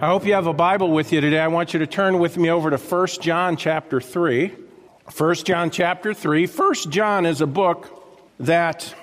I hope you have a Bible with you today. I want you to turn with me over to 1 John chapter 3. 1 John chapter 3. 1 John is a book that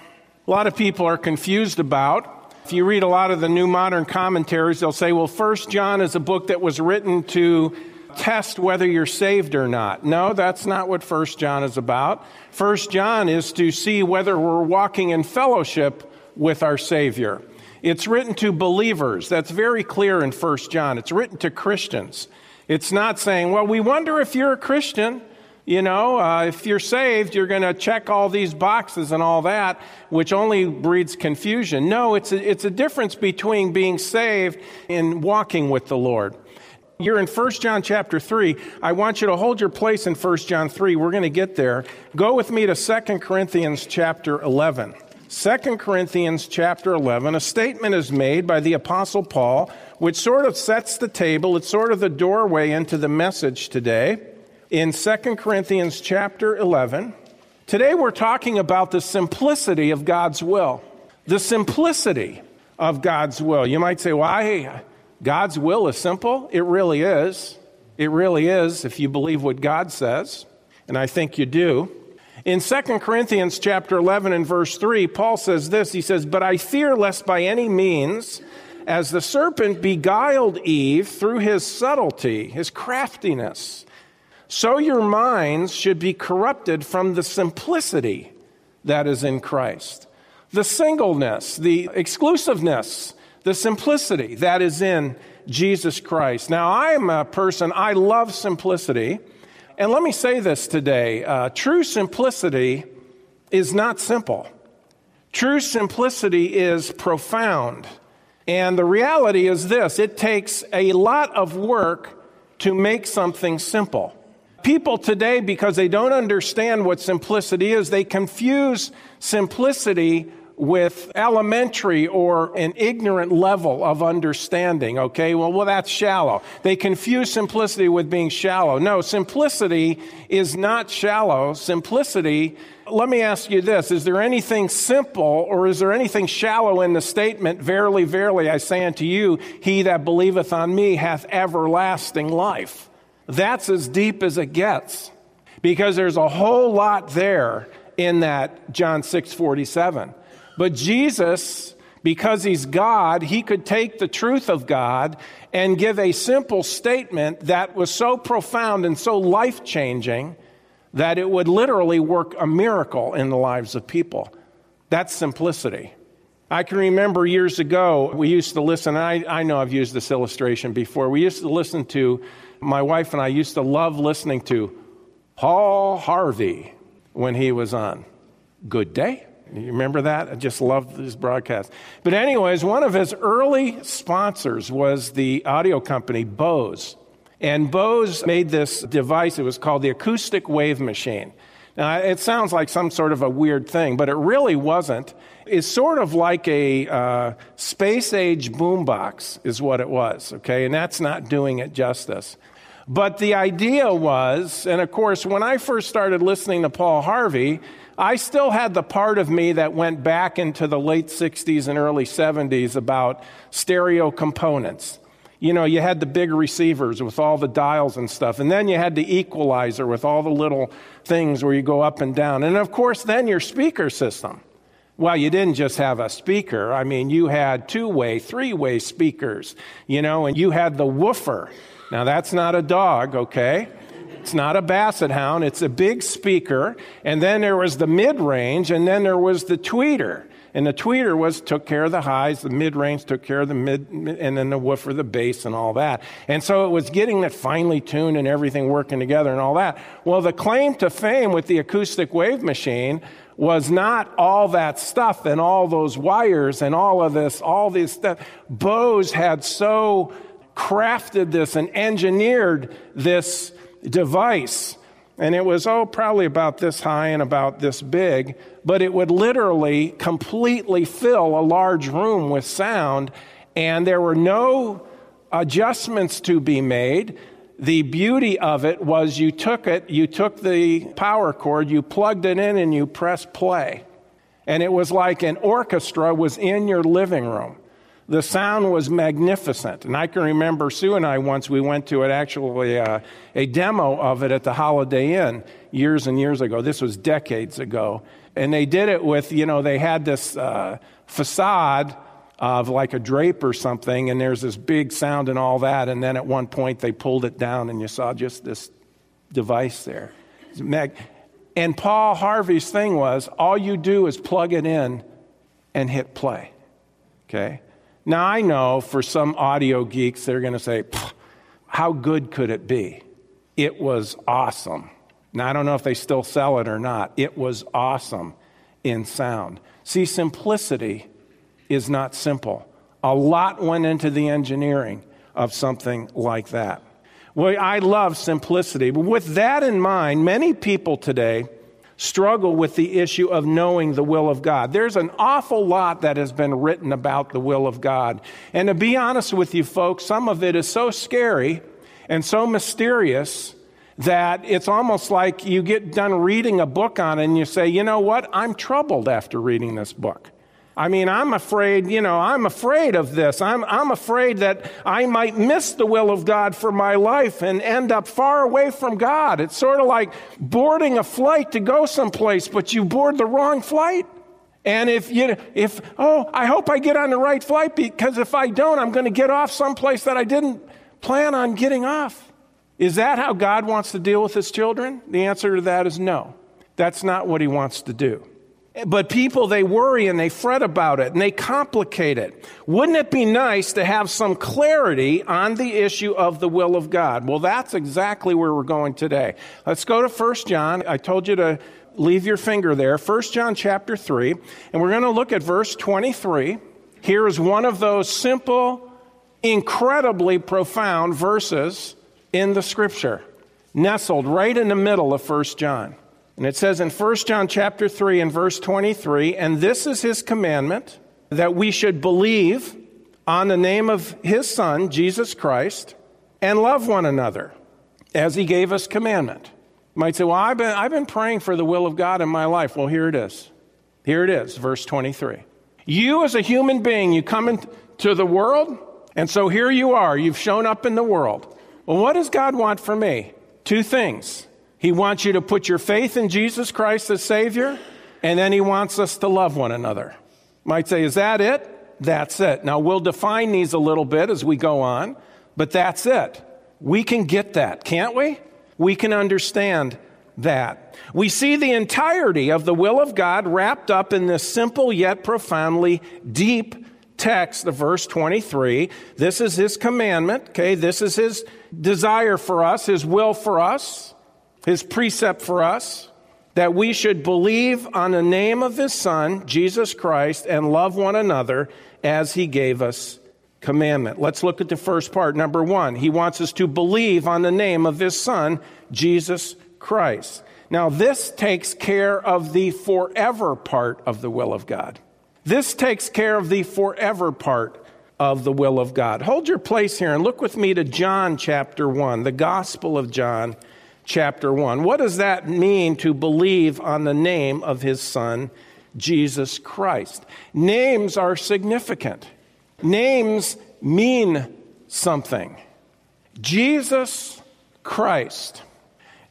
a lot of people are confused about. If you read a lot of the new modern commentaries, they'll say, well, 1 John is a book that was written to test whether you're saved or not. No, that's not what 1 John is about. 1 John is to see whether we're walking in fellowship with our Savior. It's written to believers. That's very clear in 1 John. It's written to Christians. It's not saying, well, we wonder if you're a Christian. You know, uh, if you're saved, you're going to check all these boxes and all that, which only breeds confusion. No, it's a, it's a difference between being saved and walking with the Lord. You're in 1 John chapter 3. I want you to hold your place in 1 John 3. We're going to get there. Go with me to 2 Corinthians chapter 11. 2 Corinthians chapter 11, a statement is made by the Apostle Paul, which sort of sets the table. It's sort of the doorway into the message today. In 2 Corinthians chapter 11, today we're talking about the simplicity of God's will. The simplicity of God's will. You might say, why? God's will is simple. It really is. It really is if you believe what God says. And I think you do. In 2 Corinthians chapter 11 and verse 3, Paul says this. He says, But I fear lest by any means, as the serpent beguiled Eve through his subtlety, his craftiness, so your minds should be corrupted from the simplicity that is in Christ. The singleness, the exclusiveness, the simplicity that is in Jesus Christ. Now, I'm a person, I love simplicity. And let me say this today uh, true simplicity is not simple, true simplicity is profound. And the reality is this it takes a lot of work to make something simple. People today, because they don't understand what simplicity is, they confuse simplicity with elementary or an ignorant level of understanding. Okay, well, well, that's shallow. They confuse simplicity with being shallow. No, simplicity is not shallow. Simplicity, let me ask you this Is there anything simple or is there anything shallow in the statement, Verily, verily, I say unto you, he that believeth on me hath everlasting life? That's as deep as it gets because there's a whole lot there in that John 6 47. But Jesus, because he's God, he could take the truth of God and give a simple statement that was so profound and so life changing that it would literally work a miracle in the lives of people. That's simplicity. I can remember years ago, we used to listen, I, I know I've used this illustration before. We used to listen to, my wife and I used to love listening to Paul Harvey when he was on. Good day. You remember that? I just loved this broadcast. But, anyways, one of his early sponsors was the audio company Bose. And Bose made this device, it was called the Acoustic Wave Machine. Now, it sounds like some sort of a weird thing, but it really wasn't. It's sort of like a uh, space age boombox, is what it was, okay? And that's not doing it justice. But the idea was, and of course, when I first started listening to Paul Harvey, I still had the part of me that went back into the late 60s and early 70s about stereo components. You know, you had the big receivers with all the dials and stuff, and then you had the equalizer with all the little things where you go up and down. And of course, then your speaker system. Well, you didn't just have a speaker. I mean, you had two way, three way speakers, you know, and you had the woofer. Now, that's not a dog, okay? It's not a basset hound, it's a big speaker. And then there was the mid range, and then there was the tweeter. And the tweeter was took care of the highs, the mid range took care of the mid, and then the woofer, the bass, and all that. And so it was getting that finely tuned and everything working together and all that. Well, the claim to fame with the acoustic wave machine was not all that stuff and all those wires and all of this, all this stuff. Bose had so crafted this and engineered this device. And it was, oh, probably about this high and about this big, but it would literally completely fill a large room with sound, and there were no adjustments to be made. The beauty of it was you took it, you took the power cord, you plugged it in, and you pressed play. And it was like an orchestra was in your living room. The sound was magnificent. And I can remember Sue and I once, we went to it actually uh, a demo of it at the Holiday Inn years and years ago. This was decades ago. And they did it with, you know, they had this uh, facade of like a drape or something, and there's this big sound and all that. And then at one point they pulled it down, and you saw just this device there. And Paul Harvey's thing was all you do is plug it in and hit play. Okay? Now I know for some audio geeks, they're going to say, how good could it be? It was awesome. Now I don't know if they still sell it or not. It was awesome in sound. See, simplicity is not simple. A lot went into the engineering of something like that. Well, I love simplicity. But with that in mind, many people today struggle with the issue of knowing the will of God. There's an awful lot that has been written about the will of God. And to be honest with you folks, some of it is so scary and so mysterious that it's almost like you get done reading a book on it and you say, you know what? I'm troubled after reading this book. I mean, I'm afraid, you know, I'm afraid of this. I'm, I'm afraid that I might miss the will of God for my life and end up far away from God. It's sort of like boarding a flight to go someplace, but you board the wrong flight. And if you, if, oh, I hope I get on the right flight because if I don't, I'm going to get off someplace that I didn't plan on getting off. Is that how God wants to deal with his children? The answer to that is no. That's not what he wants to do. But people, they worry and they fret about it and they complicate it. Wouldn't it be nice to have some clarity on the issue of the will of God? Well, that's exactly where we're going today. Let's go to 1 John. I told you to leave your finger there. 1 John chapter 3. And we're going to look at verse 23. Here is one of those simple, incredibly profound verses in the scripture, nestled right in the middle of 1 John. And it says in 1 John chapter 3 and verse 23, and this is his commandment that we should believe on the name of his son, Jesus Christ, and love one another as he gave us commandment. You might say, well, I've been, I've been praying for the will of God in my life. Well, here it is. Here it is, verse 23. You as a human being, you come into the world, and so here you are. You've shown up in the world. Well, what does God want for me? Two things. He wants you to put your faith in Jesus Christ as Savior, and then He wants us to love one another. Might say, is that it? That's it. Now, we'll define these a little bit as we go on, but that's it. We can get that, can't we? We can understand that. We see the entirety of the will of God wrapped up in this simple yet profoundly deep text of verse 23. This is His commandment, okay? This is His desire for us, His will for us his precept for us that we should believe on the name of his son, Jesus Christ, and love one another as he gave us commandment. Let's look at the first part. Number one, he wants us to believe on the name of his son, Jesus Christ. Now, this takes care of the forever part of the will of God. This takes care of the forever part of the will of God. Hold your place here and look with me to John chapter 1, the Gospel of John chapter 1. What does that mean to believe on the name of his son, Jesus Christ? Names are significant, names mean something. Jesus Christ.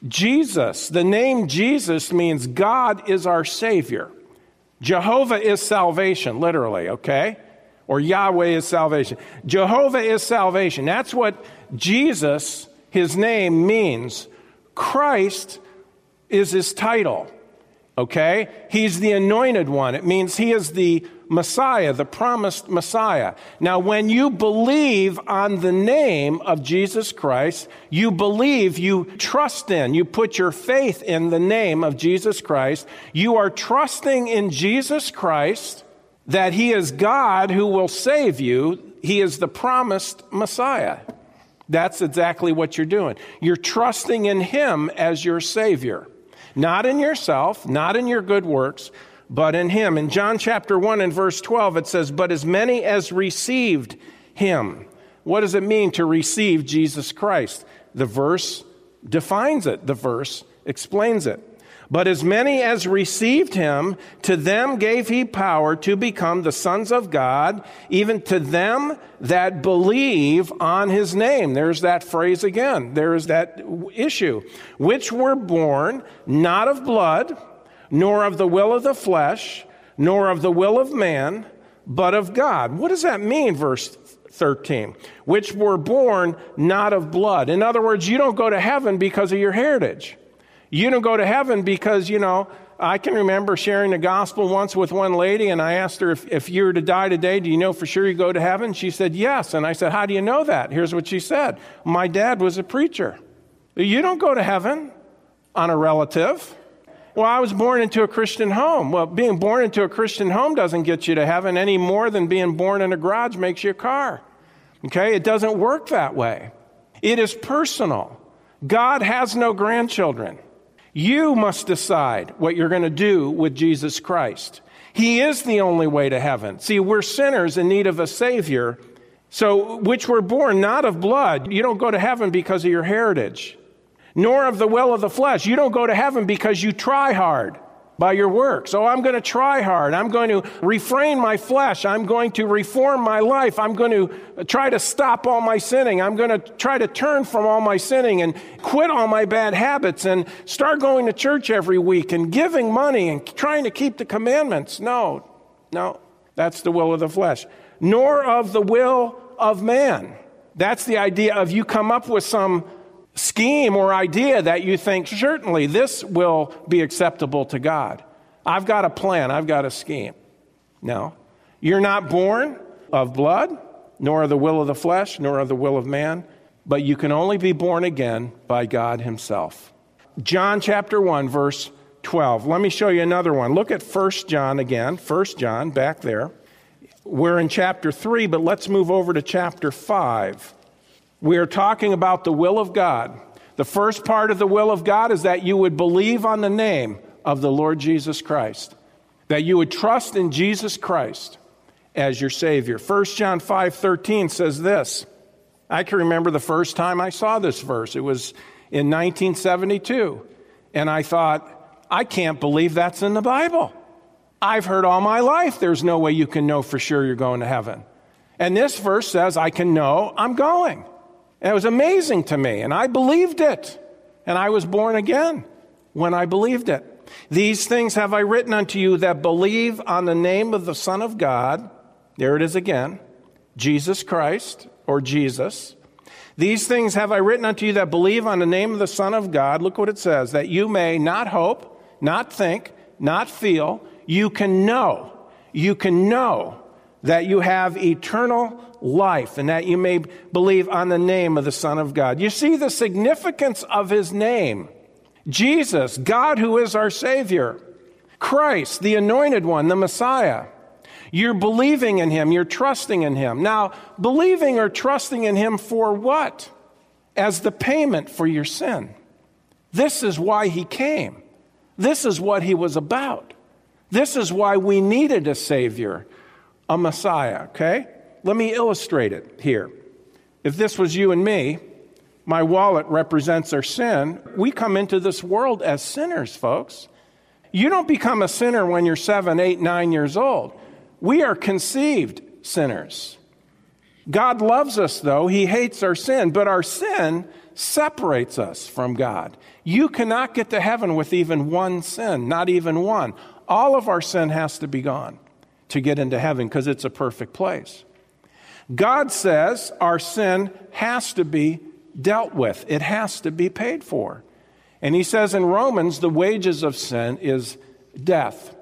Jesus, the name Jesus means God is our Savior. Jehovah is salvation, literally, okay? Or Yahweh is salvation. Jehovah is salvation. That's what Jesus, his name, means. Christ is his title. Okay? He's the anointed one. It means he is the Messiah, the promised Messiah. Now, when you believe on the name of Jesus Christ, you believe, you trust in, you put your faith in the name of Jesus Christ. You are trusting in Jesus Christ that he is God who will save you. He is the promised Messiah. That's exactly what you're doing. You're trusting in Him as your Savior. Not in yourself, not in your good works, but in Him. In John chapter 1 and verse 12, it says, But as many as received Him. What does it mean to receive Jesus Christ? The verse defines it, the verse explains it. But as many as received him, to them gave he power to become the sons of God, even to them that believe on his name. There's that phrase again. There's that issue. Which were born not of blood, nor of the will of the flesh, nor of the will of man, but of God. What does that mean, verse 13? Which were born not of blood. In other words, you don't go to heaven because of your heritage. You don't go to heaven because, you know, I can remember sharing the gospel once with one lady, and I asked her, if, if you were to die today, do you know for sure you go to heaven? She said, Yes. And I said, How do you know that? Here's what she said My dad was a preacher. You don't go to heaven on a relative. Well, I was born into a Christian home. Well, being born into a Christian home doesn't get you to heaven any more than being born in a garage makes you a car. Okay? It doesn't work that way. It is personal. God has no grandchildren. You must decide what you're going to do with Jesus Christ. He is the only way to heaven. See, we're sinners in need of a Savior, so which were born not of blood. You don't go to heaven because of your heritage, nor of the will of the flesh. You don't go to heaven because you try hard by your work. So I'm going to try hard. I'm going to refrain my flesh. I'm going to reform my life. I'm going to try to stop all my sinning. I'm going to try to turn from all my sinning and quit all my bad habits and start going to church every week and giving money and trying to keep the commandments. No, no, that's the will of the flesh. Nor of the will of man. That's the idea of you come up with some scheme or idea that you think, certainly this will be acceptable to God. I've got a plan, I've got a scheme. No. You're not born of blood, nor of the will of the flesh, nor of the will of man, but you can only be born again by God Himself. John chapter 1, verse 12. Let me show you another one. Look at 1 John again. 1 John, back there. We're in chapter 3, but let's move over to chapter 5. We are talking about the will of God. The first part of the will of God is that you would believe on the name of the Lord Jesus Christ, that you would trust in Jesus Christ as your Savior. 1 John 5 13 says this. I can remember the first time I saw this verse. It was in 1972. And I thought, I can't believe that's in the Bible. I've heard all my life there's no way you can know for sure you're going to heaven. And this verse says, I can know I'm going. And it was amazing to me, and I believed it. And I was born again when I believed it. These things have I written unto you that believe on the name of the Son of God. There it is again Jesus Christ or Jesus. These things have I written unto you that believe on the name of the Son of God. Look what it says that you may not hope, not think, not feel. You can know. You can know that you have eternal life and that you may believe on the name of the Son of God. You see the significance of his name Jesus, God who is our Savior, Christ, the anointed one, the Messiah. You're believing in him, you're trusting in him. Now, believing or trusting in him for what? As the payment for your sin. This is why he came. This is what he was about. This is why we needed a Savior, a Messiah, okay? Let me illustrate it here. If this was you and me, my wallet represents our sin. We come into this world as sinners, folks. You don't become a sinner when you're seven, eight, nine years old. We are conceived sinners. God loves us, though. He hates our sin, but our sin separates us from God. You cannot get to heaven with even one sin, not even one. All of our sin has to be gone to get into heaven because it's a perfect place. God says our sin has to be dealt with, it has to be paid for. And he says in Romans, the wages of sin is death.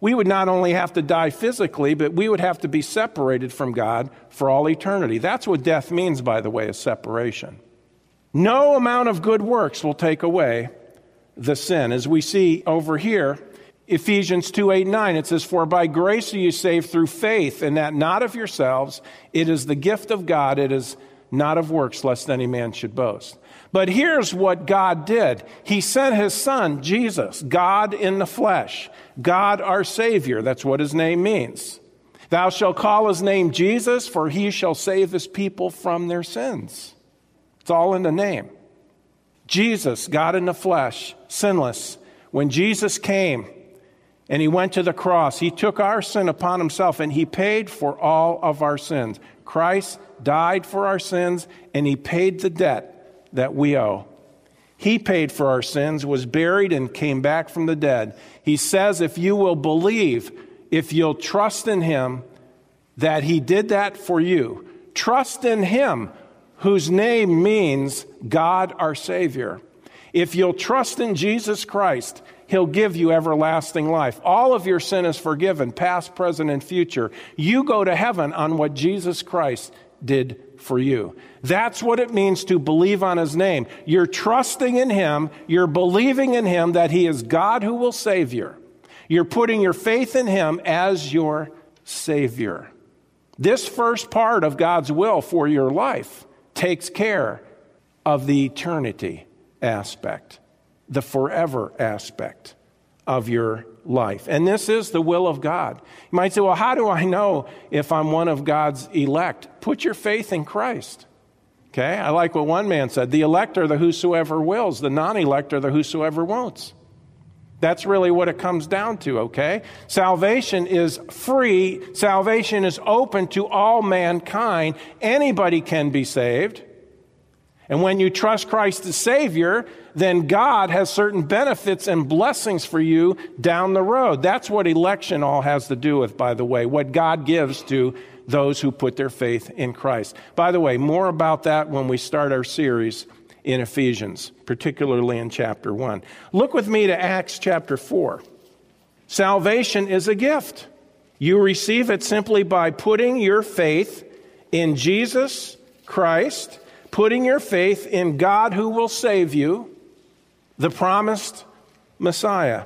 We would not only have to die physically, but we would have to be separated from God for all eternity. That's what death means, by the way, is separation. No amount of good works will take away the sin. As we see over here, Ephesians 2 8 9, it says, For by grace are you saved through faith, and that not of yourselves. It is the gift of God. It is not of works, lest any man should boast. But here's what God did He sent His Son, Jesus, God in the flesh, God our Savior. That's what His name means. Thou shalt call His name Jesus, for He shall save His people from their sins. It's all in the name. Jesus, God in the flesh, sinless, When Jesus came and he went to the cross, he took our sin upon himself and he paid for all of our sins. Christ died for our sins and he paid the debt that we owe. He paid for our sins, was buried, and came back from the dead. He says, if you will believe, if you'll trust in him, that he did that for you. Trust in him, whose name means God our Savior. If you'll trust in Jesus Christ, He'll give you everlasting life. All of your sin is forgiven, past, present, and future. You go to heaven on what Jesus Christ did for you. That's what it means to believe on his name. You're trusting in him, you're believing in him that he is God who will save you. You're putting your faith in him as your savior. This first part of God's will for your life takes care of the eternity aspect, the forever aspect of your life. And this is the will of God. You might say, well, how do I know if I'm one of God's elect? Put your faith in Christ. Okay? I like what one man said the elect are the whosoever wills, the non elect are the whosoever won'ts. That's really what it comes down to, okay? Salvation is free. Salvation is open to all mankind. Anybody can be saved. And when you trust Christ as Savior, then God has certain benefits and blessings for you down the road. That's what election all has to do with, by the way, what God gives to those who put their faith in Christ. By the way, more about that when we start our series in Ephesians, particularly in chapter 1. Look with me to Acts chapter 4. Salvation is a gift. You receive it simply by putting your faith in Jesus Christ putting your faith in God who will save you, the promised Messiah.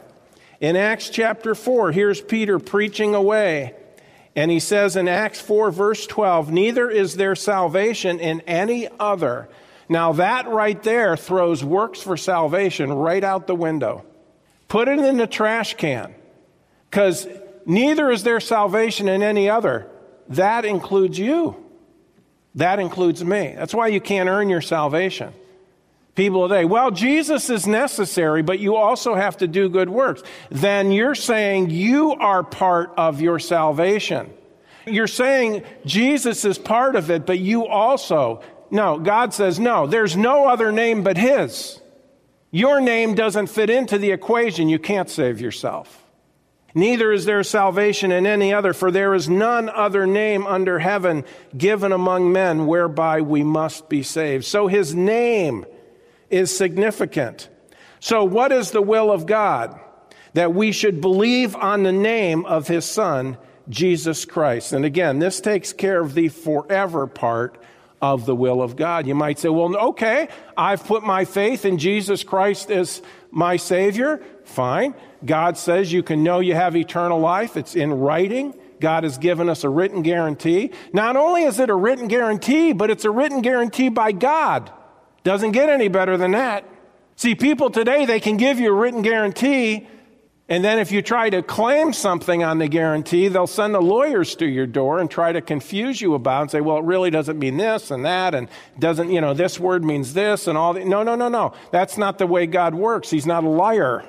In Acts chapter 4, here's Peter preaching away. And he says in Acts 4, verse 12, Neither is there salvation in any other. Now, that right there throws works for salvation right out the window. Put it in the trash can. Because neither is there salvation in any other. That includes you. That includes me. That's why you can't earn your salvation. People today, well, Jesus is necessary, but you also have to do good works. Then you're saying you are part of your salvation. You're saying Jesus is part of it, but you also. No, God says, no, there's no other name but His. Your name doesn't fit into the equation. You can't save yourself. Neither is there salvation in any other, for there is none other name under heaven given among men whereby we must be saved. So his name is significant. So, what is the will of God? That we should believe on the name of his son, Jesus Christ. And again, this takes care of the forever part of the will of God. You might say, well, okay, I've put my faith in Jesus Christ as my Savior. Fine. God says you can know you have eternal life. It's in writing. God has given us a written guarantee. Not only is it a written guarantee, but it's a written guarantee by God. Doesn't get any better than that. See, people today, they can give you a written guarantee, and then if you try to claim something on the guarantee, they'll send the lawyers to your door and try to confuse you about and say, well, it really doesn't mean this and that, and doesn't, you know, this word means this and all that. No, no, no, no. That's not the way God works. He's not a liar.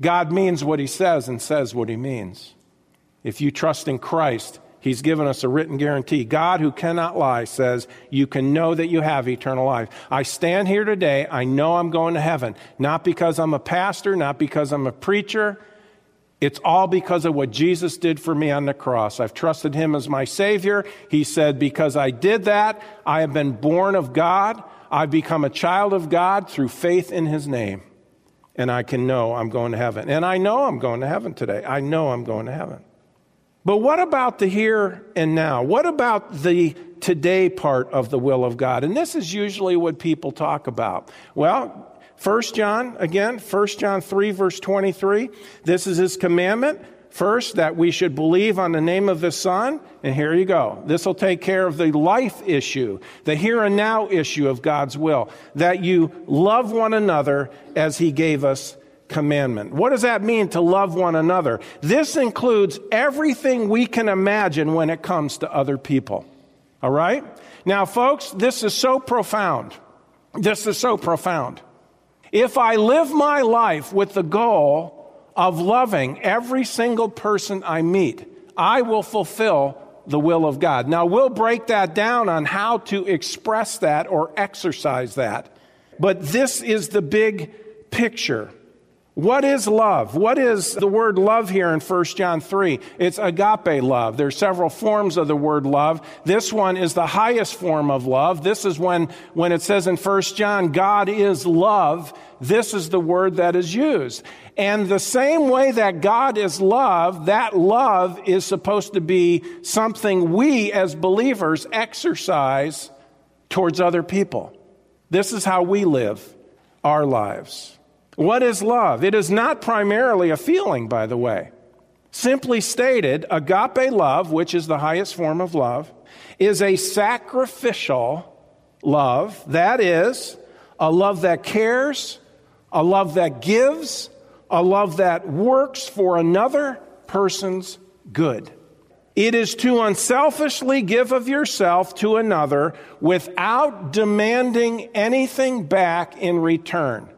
God means what he says and says what he means. If you trust in Christ, he's given us a written guarantee. God, who cannot lie, says, You can know that you have eternal life. I stand here today. I know I'm going to heaven, not because I'm a pastor, not because I'm a preacher. It's all because of what Jesus did for me on the cross. I've trusted him as my Savior. He said, Because I did that, I have been born of God. I've become a child of God through faith in his name and I can know I'm going to heaven. And I know I'm going to heaven today. I know I'm going to heaven. But what about the here and now? What about the today part of the will of God? And this is usually what people talk about. Well, 1 John, again, 1 John 3, verse 23, this is his commandment First, that we should believe on the name of the Son, and here you go. This will take care of the life issue, the here and now issue of God's will. That you love one another as He gave us commandment. What does that mean to love one another? This includes everything we can imagine when it comes to other people. All right? Now, folks, this is so profound. This is so profound. If I live my life with the goal of loving every single person I meet, I will fulfill the will of God. Now, we'll break that down on how to express that or exercise that. But this is the big picture. What is love? What is the word love here in 1 John 3? It's agape love. There are several forms of the word love. This one is the highest form of love. This is when, when it says in 1 John, God is love. This is the word that is used. And the same way that God is love, that love is supposed to be something we as believers exercise towards other people. This is how we live our lives. What is love? It is not primarily a feeling, by the way. Simply stated, agape love, which is the highest form of love, is a sacrificial love. That is, a love that cares, a love that gives, a love that works for another person's good. It is to unselfishly give of yourself to another without demanding anything back in return.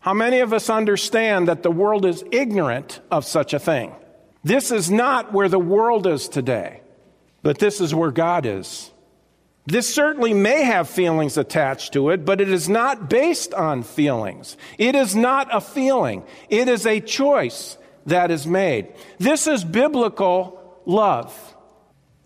How many of us understand that the world is ignorant of such a thing? This is not where the world is today, but this is where God is. This certainly may have feelings attached to it, but it is not based on feelings. It is not a feeling. It is a choice that is made. This is biblical love.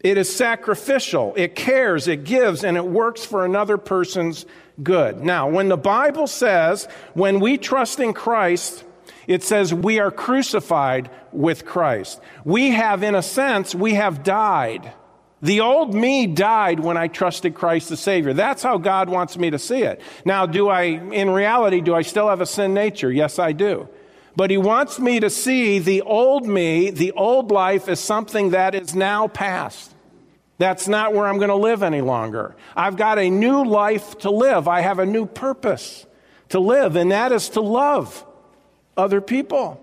It is sacrificial. It cares, it gives, and it works for another person's good. Now, when the Bible says, when we trust in Christ, it says we are crucified with Christ. We have, in a sense, we have died. The old me died when I trusted Christ the Savior. That's how God wants me to see it. Now, do I, in reality, do I still have a sin nature? Yes, I do. But He wants me to see the old me, the old life, as something that is now past. That's not where I'm going to live any longer. I've got a new life to live. I have a new purpose to live, and that is to love other people.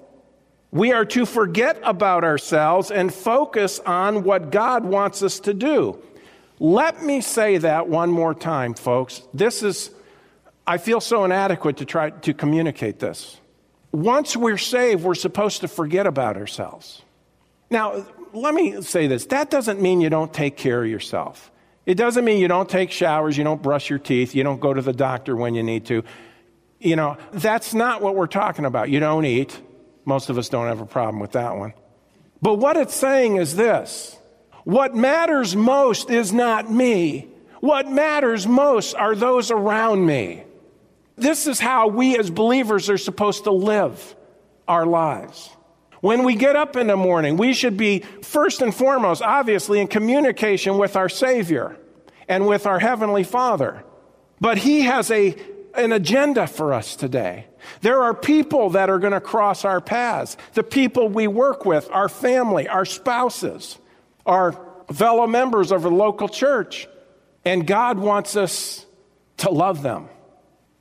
We are to forget about ourselves and focus on what God wants us to do. Let me say that one more time, folks. This is, I feel so inadequate to try to communicate this. Once we're saved, we're supposed to forget about ourselves. Now, let me say this that doesn't mean you don't take care of yourself. It doesn't mean you don't take showers, you don't brush your teeth, you don't go to the doctor when you need to. You know, that's not what we're talking about. You don't eat. Most of us don't have a problem with that one. But what it's saying is this what matters most is not me. What matters most are those around me. This is how we as believers are supposed to live our lives. When we get up in the morning, we should be first and foremost, obviously, in communication with our Savior and with our Heavenly Father. But He has a, an agenda for us today. There are people that are going to cross our paths. The people we work with, our family, our spouses, our fellow members of a local church. And God wants us to love them.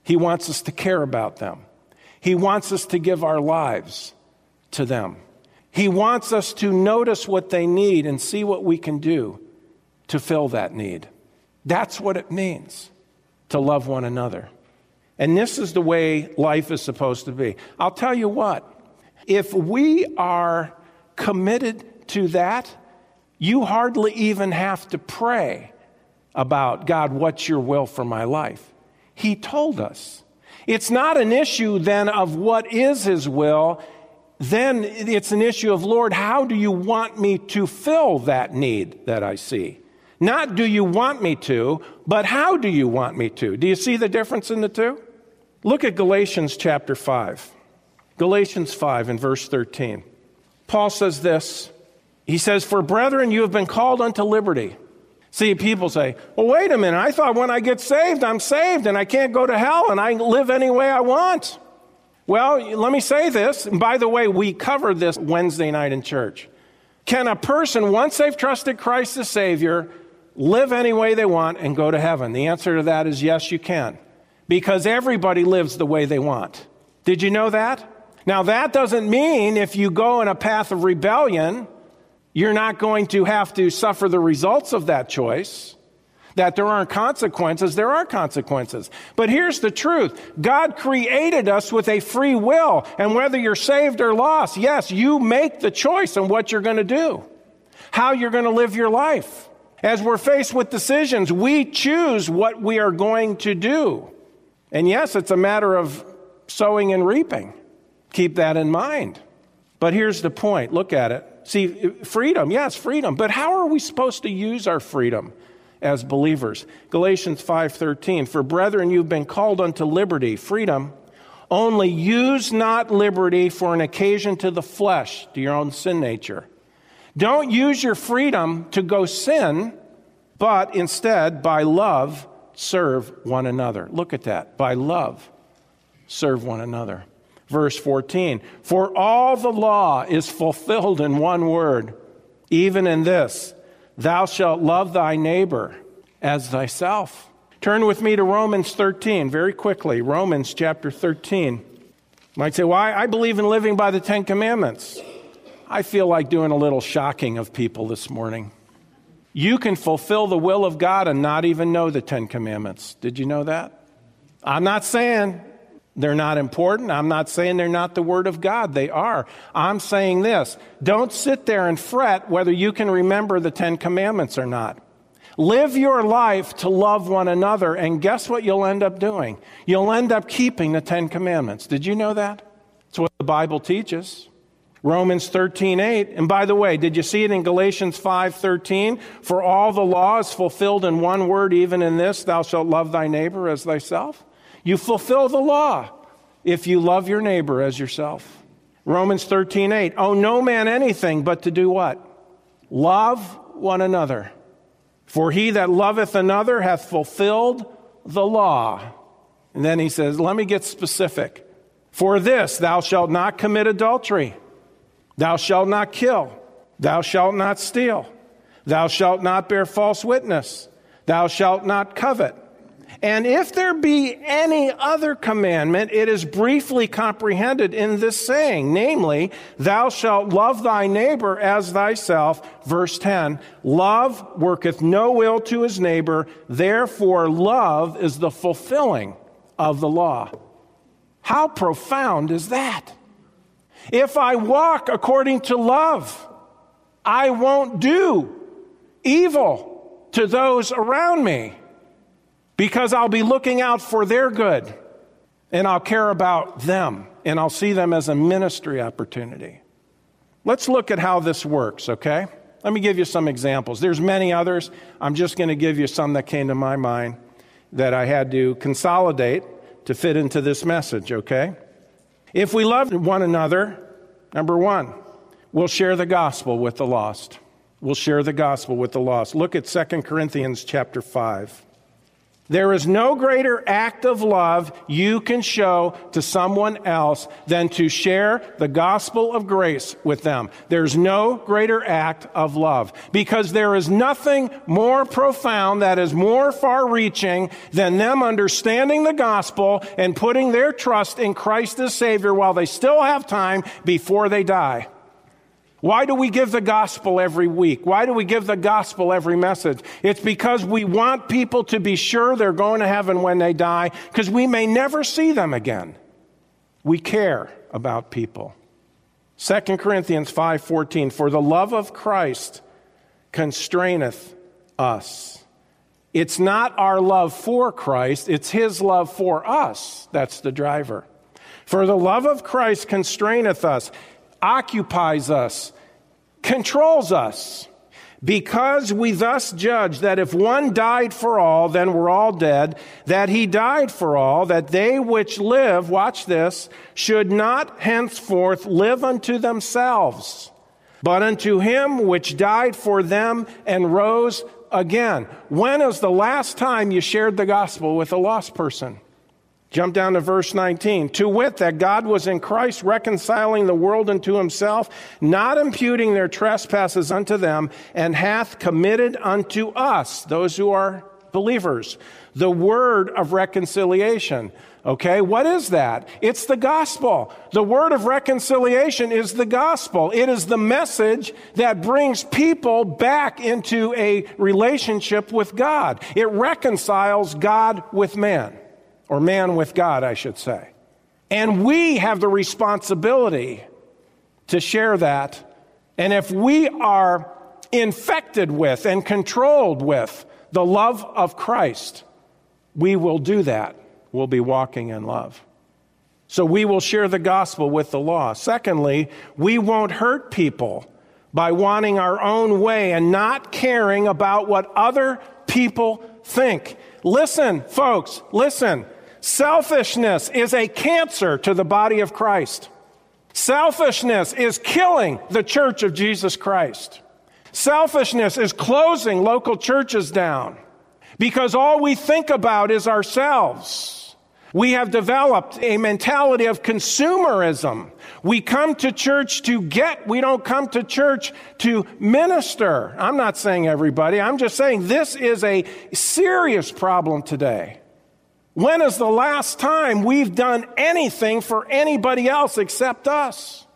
He wants us to care about them. He wants us to give our lives to them. He wants us to notice what they need and see what we can do to fill that need. That's what it means to love one another. And this is the way life is supposed to be. I'll tell you what, if we are committed to that, you hardly even have to pray about, God, what's your will for my life? He told us. It's not an issue then of what is His will, then it's an issue of, Lord, how do you want me to fill that need that I see? Not do you want me to, but how do you want me to? Do you see the difference in the two? Look at Galatians chapter 5. Galatians 5 and verse 13. Paul says this. He says, For brethren, you have been called unto liberty. See, people say, Well, wait a minute. I thought when I get saved, I'm saved and I can't go to hell and I live any way I want. Well, let me say this. And by the way, we covered this Wednesday night in church. Can a person, once they've trusted Christ as Savior, live any way they want and go to heaven? The answer to that is yes, you can. Because everybody lives the way they want. Did you know that? Now, that doesn't mean if you go in a path of rebellion, you're not going to have to suffer the results of that choice. That there aren't consequences. There are consequences. But here's the truth. God created us with a free will. And whether you're saved or lost, yes, you make the choice on what you're going to do, how you're going to live your life. As we're faced with decisions, we choose what we are going to do. And yes, it's a matter of sowing and reaping. Keep that in mind. But here's the point look at it. See, freedom, yes, freedom. But how are we supposed to use our freedom? As believers. Galatians 5:13 For brethren you've been called unto liberty, freedom. Only use not liberty for an occasion to the flesh, to your own sin nature. Don't use your freedom to go sin, but instead by love serve one another. Look at that. By love serve one another. Verse 14 For all the law is fulfilled in one word, even in this Thou shalt love thy neighbor as thyself. Turn with me to Romans 13 very quickly. Romans chapter 13. You might say, Why? Well, I believe in living by the Ten Commandments. I feel like doing a little shocking of people this morning. You can fulfill the will of God and not even know the Ten Commandments. Did you know that? I'm not saying they're not important. I'm not saying they're not the Word of God. They are. I'm saying this don't sit there and fret whether you can remember the Ten Commandments or not. Live your life to love one another, and guess what you'll end up doing? You'll end up keeping the Ten Commandments. Did you know that? It's what the Bible teaches. Romans 13, 8. And by the way, did you see it in Galatians 5, 13? For all the law is fulfilled in one word, even in this, thou shalt love thy neighbor as thyself. You fulfill the law if you love your neighbor as yourself. Romans 13, 8. Owe no man anything but to do what? Love one another. For he that loveth another hath fulfilled the law. And then he says, let me get specific. For this, thou shalt not commit adultery. Thou shalt not kill. Thou shalt not steal. Thou shalt not bear false witness. Thou shalt not covet. And if there be any other commandment, it is briefly comprehended in this saying, namely, thou shalt love thy neighbor as thyself. Verse 10, love worketh no ill to his neighbor, therefore love is the fulfilling of the law. How profound is that? If I walk according to love, I won't do evil to those around me because I'll be looking out for their good and I'll care about them and I'll see them as a ministry opportunity. Let's look at how this works, okay? Let me give you some examples. There's many others. I'm just going to give you some that came to my mind that I had to consolidate to fit into this message, okay? If we love one another, number 1, we'll share the gospel with the lost. We'll share the gospel with the lost. Look at 2 Corinthians chapter 5. There is no greater act of love you can show to someone else than to share the gospel of grace with them. There's no greater act of love because there is nothing more profound that is more far reaching than them understanding the gospel and putting their trust in Christ as Savior while they still have time before they die. Why do we give the gospel every week? Why do we give the gospel every message? It's because we want people to be sure they're going to heaven when they die, because we may never see them again. We care about people. 2 Corinthians 5:14 For the love of Christ constraineth us. It's not our love for Christ, it's his love for us that's the driver. For the love of Christ constraineth us occupies us, controls us. Because we thus judge that if one died for all, then we're all dead, that he died for all, that they which live, watch this, should not henceforth live unto themselves, but unto him which died for them and rose again. When is the last time you shared the gospel with a lost person? Jump down to verse 19. To wit, that God was in Christ reconciling the world unto himself, not imputing their trespasses unto them, and hath committed unto us, those who are believers. The word of reconciliation. Okay, what is that? It's the gospel. The word of reconciliation is the gospel. It is the message that brings people back into a relationship with God. It reconciles God with man, or man with God, I should say. And we have the responsibility to share that. And if we are infected with and controlled with the love of Christ, we will do that. We'll be walking in love. So we will share the gospel with the law. Secondly, we won't hurt people by wanting our own way and not caring about what other people think. Listen, folks, listen. Selfishness is a cancer to the body of Christ. Selfishness is killing the church of Jesus Christ. Selfishness is closing local churches down because all we think about is ourselves. We have developed a mentality of consumerism. We come to church to get, we don't come to church to minister. I'm not saying everybody, I'm just saying this is a serious problem today. When is the last time we've done anything for anybody else except us?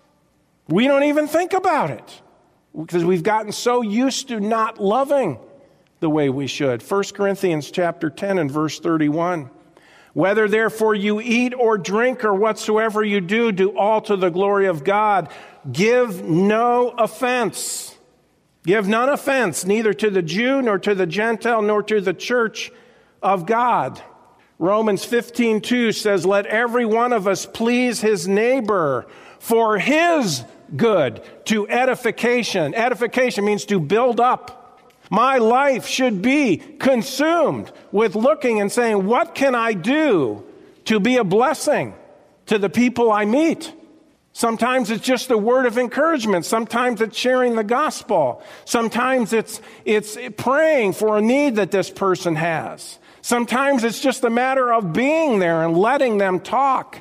We don't even think about it because we've gotten so used to not loving the way we should. 1 Corinthians chapter 10 and verse 31. Whether therefore you eat or drink or whatsoever you do, do all to the glory of God. Give no offense. Give none offense, neither to the Jew, nor to the Gentile, nor to the church of God. Romans 15, 2 says, Let every one of us please his neighbor for his good, to edification. Edification means to build up. My life should be consumed with looking and saying, What can I do to be a blessing to the people I meet? Sometimes it's just a word of encouragement. Sometimes it's sharing the gospel. Sometimes it's, it's praying for a need that this person has. Sometimes it's just a matter of being there and letting them talk.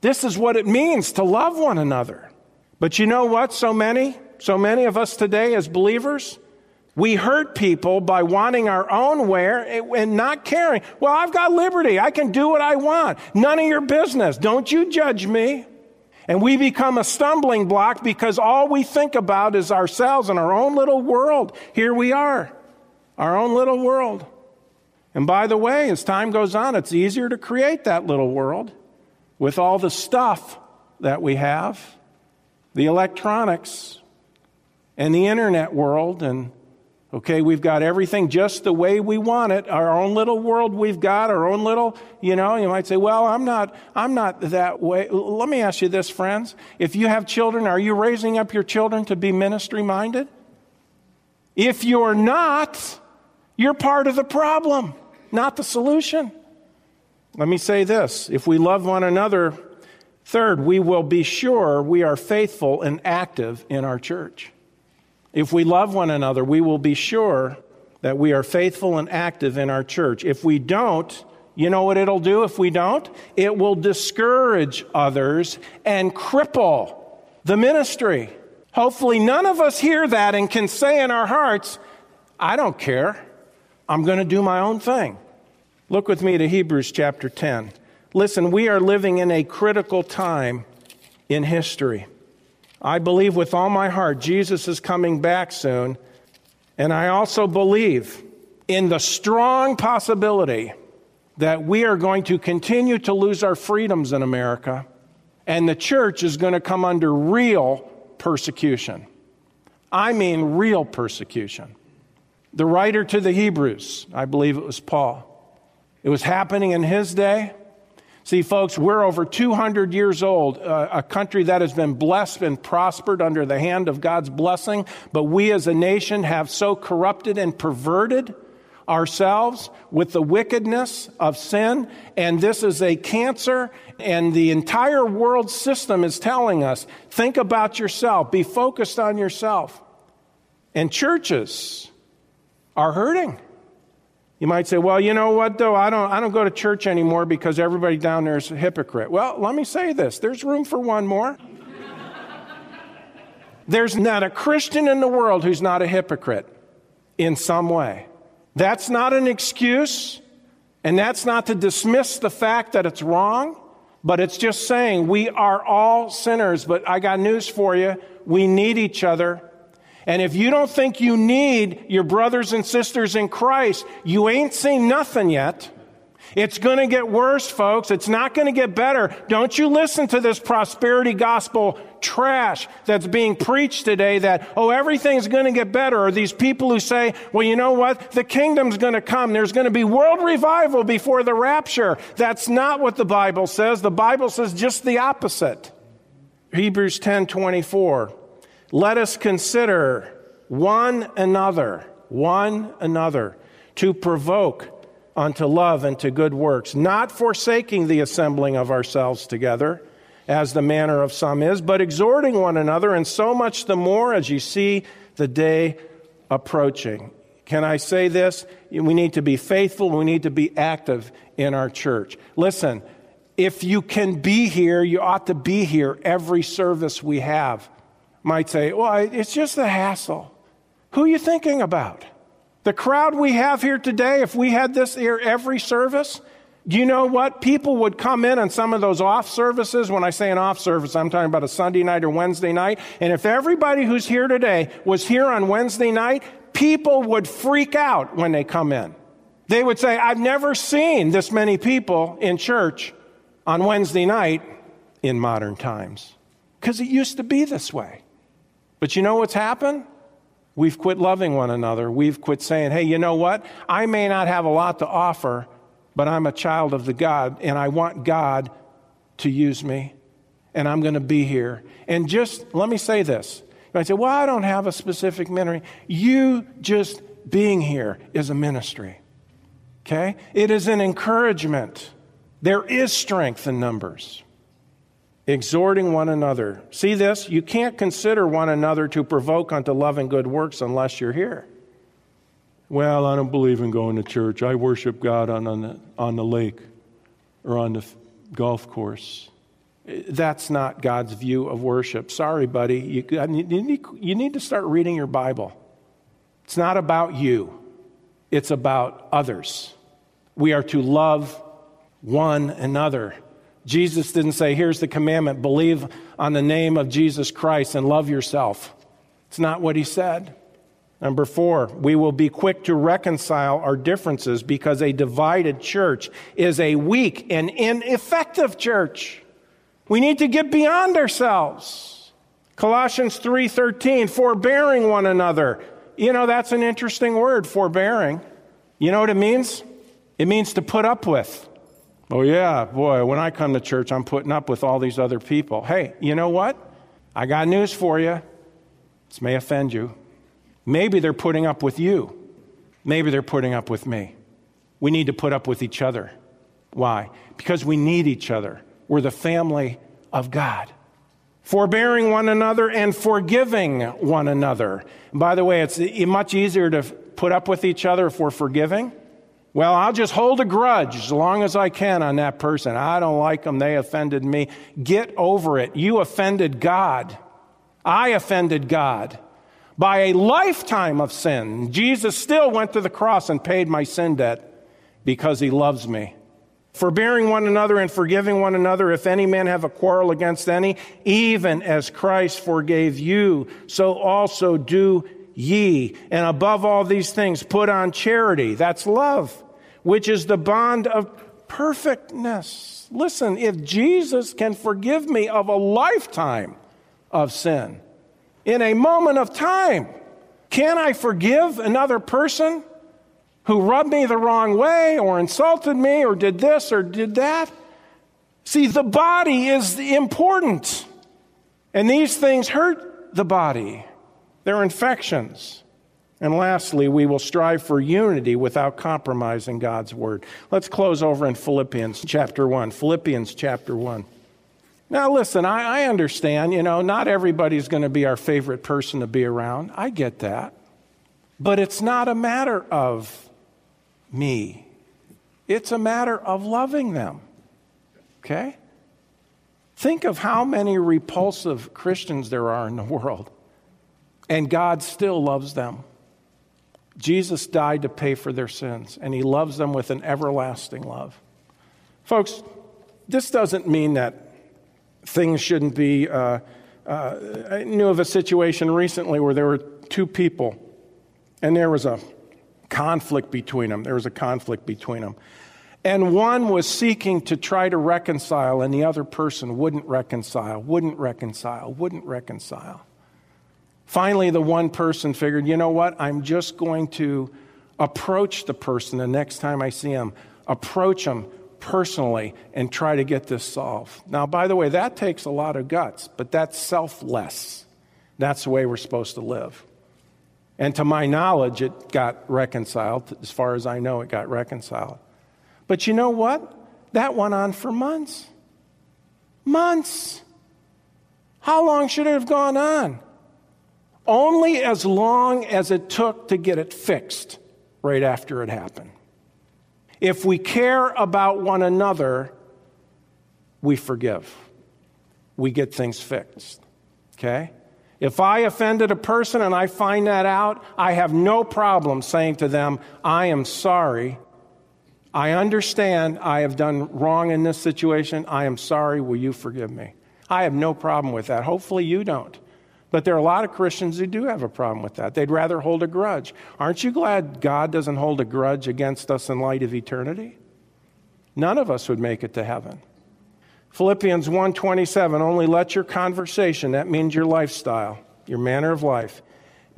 This is what it means to love one another. But you know what? So many, so many of us today as believers, we hurt people by wanting our own way and not caring. Well, I've got liberty. I can do what I want. None of your business. Don't you judge me. And we become a stumbling block because all we think about is ourselves and our own little world. Here we are, our own little world. And by the way, as time goes on, it's easier to create that little world with all the stuff that we have the electronics and the internet world. And okay we've got everything just the way we want it. Our own little world we've got our own little you know you might say well i'm not i'm not that way. Let me ask you this friends. If you have children are you raising up your children to be ministry minded if you're not you're part of the problem not the solution let me say this if we love one another Third, we will be sure we are faithful and active in our church. If we love one another, we will be sure that we are faithful and active in our church. If we don't, you know what it'll do if we don't? It will discourage others and cripple the ministry. Hopefully, none of us hear that and can say in our hearts, I don't care. I'm going to do my own thing. Look with me to Hebrews chapter 10. Listen, we are living in a critical time in history. I believe with all my heart Jesus is coming back soon. And I also believe in the strong possibility that we are going to continue to lose our freedoms in America and the church is going to come under real persecution. I mean, real persecution. The writer to the Hebrews, I believe it was Paul, it was happening in his day. See, folks, we're over 200 years old, uh, a country that has been blessed and prospered under the hand of God's blessing, but we as a nation have so corrupted and perverted ourselves with the wickedness of sin, and this is a cancer, and the entire world system is telling us think about yourself, be focused on yourself. And churches are hurting. You might say, well, you know what, though? I don't, I don't go to church anymore because everybody down there is a hypocrite. Well, let me say this there's room for one more. there's not a Christian in the world who's not a hypocrite in some way. That's not an excuse, and that's not to dismiss the fact that it's wrong, but it's just saying we are all sinners. But I got news for you we need each other. And if you don't think you need your brothers and sisters in Christ, you ain't seen nothing yet. It's going to get worse, folks. It's not going to get better. Don't you listen to this prosperity gospel trash that's being preached today that, oh, everything's going to get better. Or these people who say, well, you know what? The kingdom's going to come. There's going to be world revival before the rapture. That's not what the Bible says. The Bible says just the opposite. Hebrews 10 24. Let us consider one another, one another, to provoke unto love and to good works, not forsaking the assembling of ourselves together, as the manner of some is, but exhorting one another, and so much the more as you see the day approaching. Can I say this? We need to be faithful, we need to be active in our church. Listen, if you can be here, you ought to be here every service we have might say, well, it's just a hassle. Who are you thinking about? The crowd we have here today, if we had this here every service, do you know what? People would come in on some of those off services. When I say an off service, I'm talking about a Sunday night or Wednesday night. And if everybody who's here today was here on Wednesday night, people would freak out when they come in. They would say, I've never seen this many people in church on Wednesday night in modern times. Because it used to be this way. But you know what's happened? We've quit loving one another. We've quit saying, hey, you know what? I may not have a lot to offer, but I'm a child of the God, and I want God to use me, and I'm going to be here. And just let me say this. You might say, well, I don't have a specific ministry. You just being here is a ministry. Okay? It is an encouragement. There is strength in numbers exhorting one another. See this? You can't consider one another to provoke unto love and good works unless you're here. Well, I don't believe in going to church. I worship God on, on, the, on the lake or on the golf course. Eh, that's not God's view of worship. Sorry, buddy. You, you, need, you need to start reading your Bible. It's not about you, it's about others. We are to love one another. Jesus didn't say, here's the commandment believe on the name of Jesus Christ and love yourself. It's not what he said. Number four, we will be quick to reconcile our differences because a divided church is a weak and ineffective church. We need to get beyond ourselves. Colossians 3:13, forbearing one another. You know, that's an interesting word, forbearing. You know what it means? It means to put up with. Oh, yeah, boy, when I come to church, I'm putting up with all these other people. Hey, you know what? I got news for you. This may offend you. Maybe they're putting up with you. Maybe they're putting up with me. We need to put up with each other. Why? Because we need each other. We're the family of God. Forbearing one another and forgiving one another. By the way, it's much easier to put up with each other if we're forgiving well, I'll just hold a grudge as long as I can on that person. I don't like them. They offended me. Get over it. You offended God. I offended God by a lifetime of sin. Jesus still went to the cross and paid my sin debt because he loves me. Forbearing one another and forgiving one another, if any man have a quarrel against any, even as Christ forgave you, so also do ye. And above all these things, put on charity. That's love, which is the bond of perfectness. Listen, if Jesus can forgive me of a lifetime of sin in a moment of time, can I forgive another person who rubbed me the wrong way or insulted me or did this or did that? See, the body is important. And these things hurt the body. They're infections. And lastly, we will strive for unity without compromising God's word. Let's close over in Philippians chapter 1. Philippians chapter 1. Now, listen, I, I understand, you know, not everybody's going to be our favorite person to be around. I get that. But it's not a matter of me, it's a matter of loving them. Okay? Think of how many repulsive Christians there are in the world and God still loves them. Jesus died to pay for their sins, and he loves them with an everlasting love. Folks, this doesn't mean that things shouldn't be. Uh, uh, I knew of a situation recently where there were two people, and there was a conflict between them. There was a conflict between them. And one was seeking to try to reconcile, and the other person wouldn't reconcile, wouldn't reconcile, wouldn't reconcile. Finally, the one person figured, you know what? I'm just going to approach the person the next time I see him, approach him personally, and try to get this solved. Now, by the way, that takes a lot of guts, but that's selfless. That's the way we're supposed to live. And to my knowledge, it got reconciled. As far as I know, it got reconciled. But you know what? That went on for months. Months. How long should it have gone on? Only as long as it took to get it fixed right after it happened. If we care about one another, we forgive. We get things fixed. Okay? If I offended a person and I find that out, I have no problem saying to them, I am sorry I understand I have done wrong in this situation. I am sorry. Will you forgive me? I have no problem with that. Hopefully, you don't. But there are a lot of Christians who do have a problem with that. They'd rather hold a grudge. Aren't you glad God doesn't hold a grudge against us in light of eternity? None of us would make it to heaven. Philippians 1:27 only let your conversation that means your lifestyle your manner of life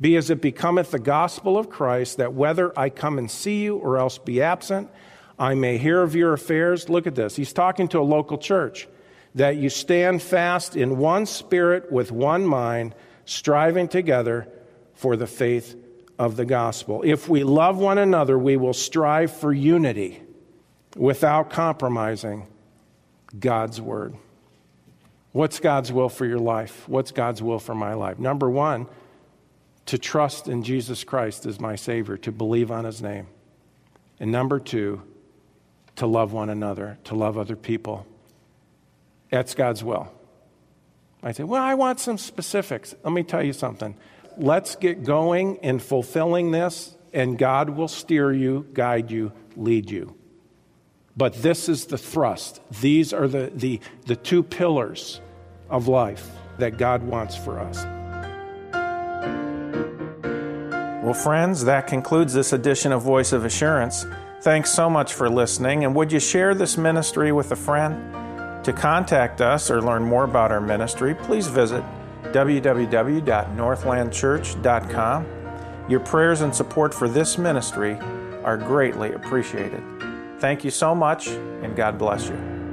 be as it becometh the gospel of Christ that whether I come and see you or else be absent I may hear of your affairs. Look at this. He's talking to a local church. That you stand fast in one spirit with one mind, striving together for the faith of the gospel. If we love one another, we will strive for unity without compromising God's word. What's God's will for your life? What's God's will for my life? Number one, to trust in Jesus Christ as my Savior, to believe on His name. And number two, to love one another, to love other people. That's God's will. I say, well, I want some specifics. Let me tell you something. Let's get going in fulfilling this, and God will steer you, guide you, lead you. But this is the thrust. These are the, the, the two pillars of life that God wants for us. Well, friends, that concludes this edition of Voice of Assurance. Thanks so much for listening, and would you share this ministry with a friend? To contact us or learn more about our ministry, please visit www.northlandchurch.com. Your prayers and support for this ministry are greatly appreciated. Thank you so much, and God bless you.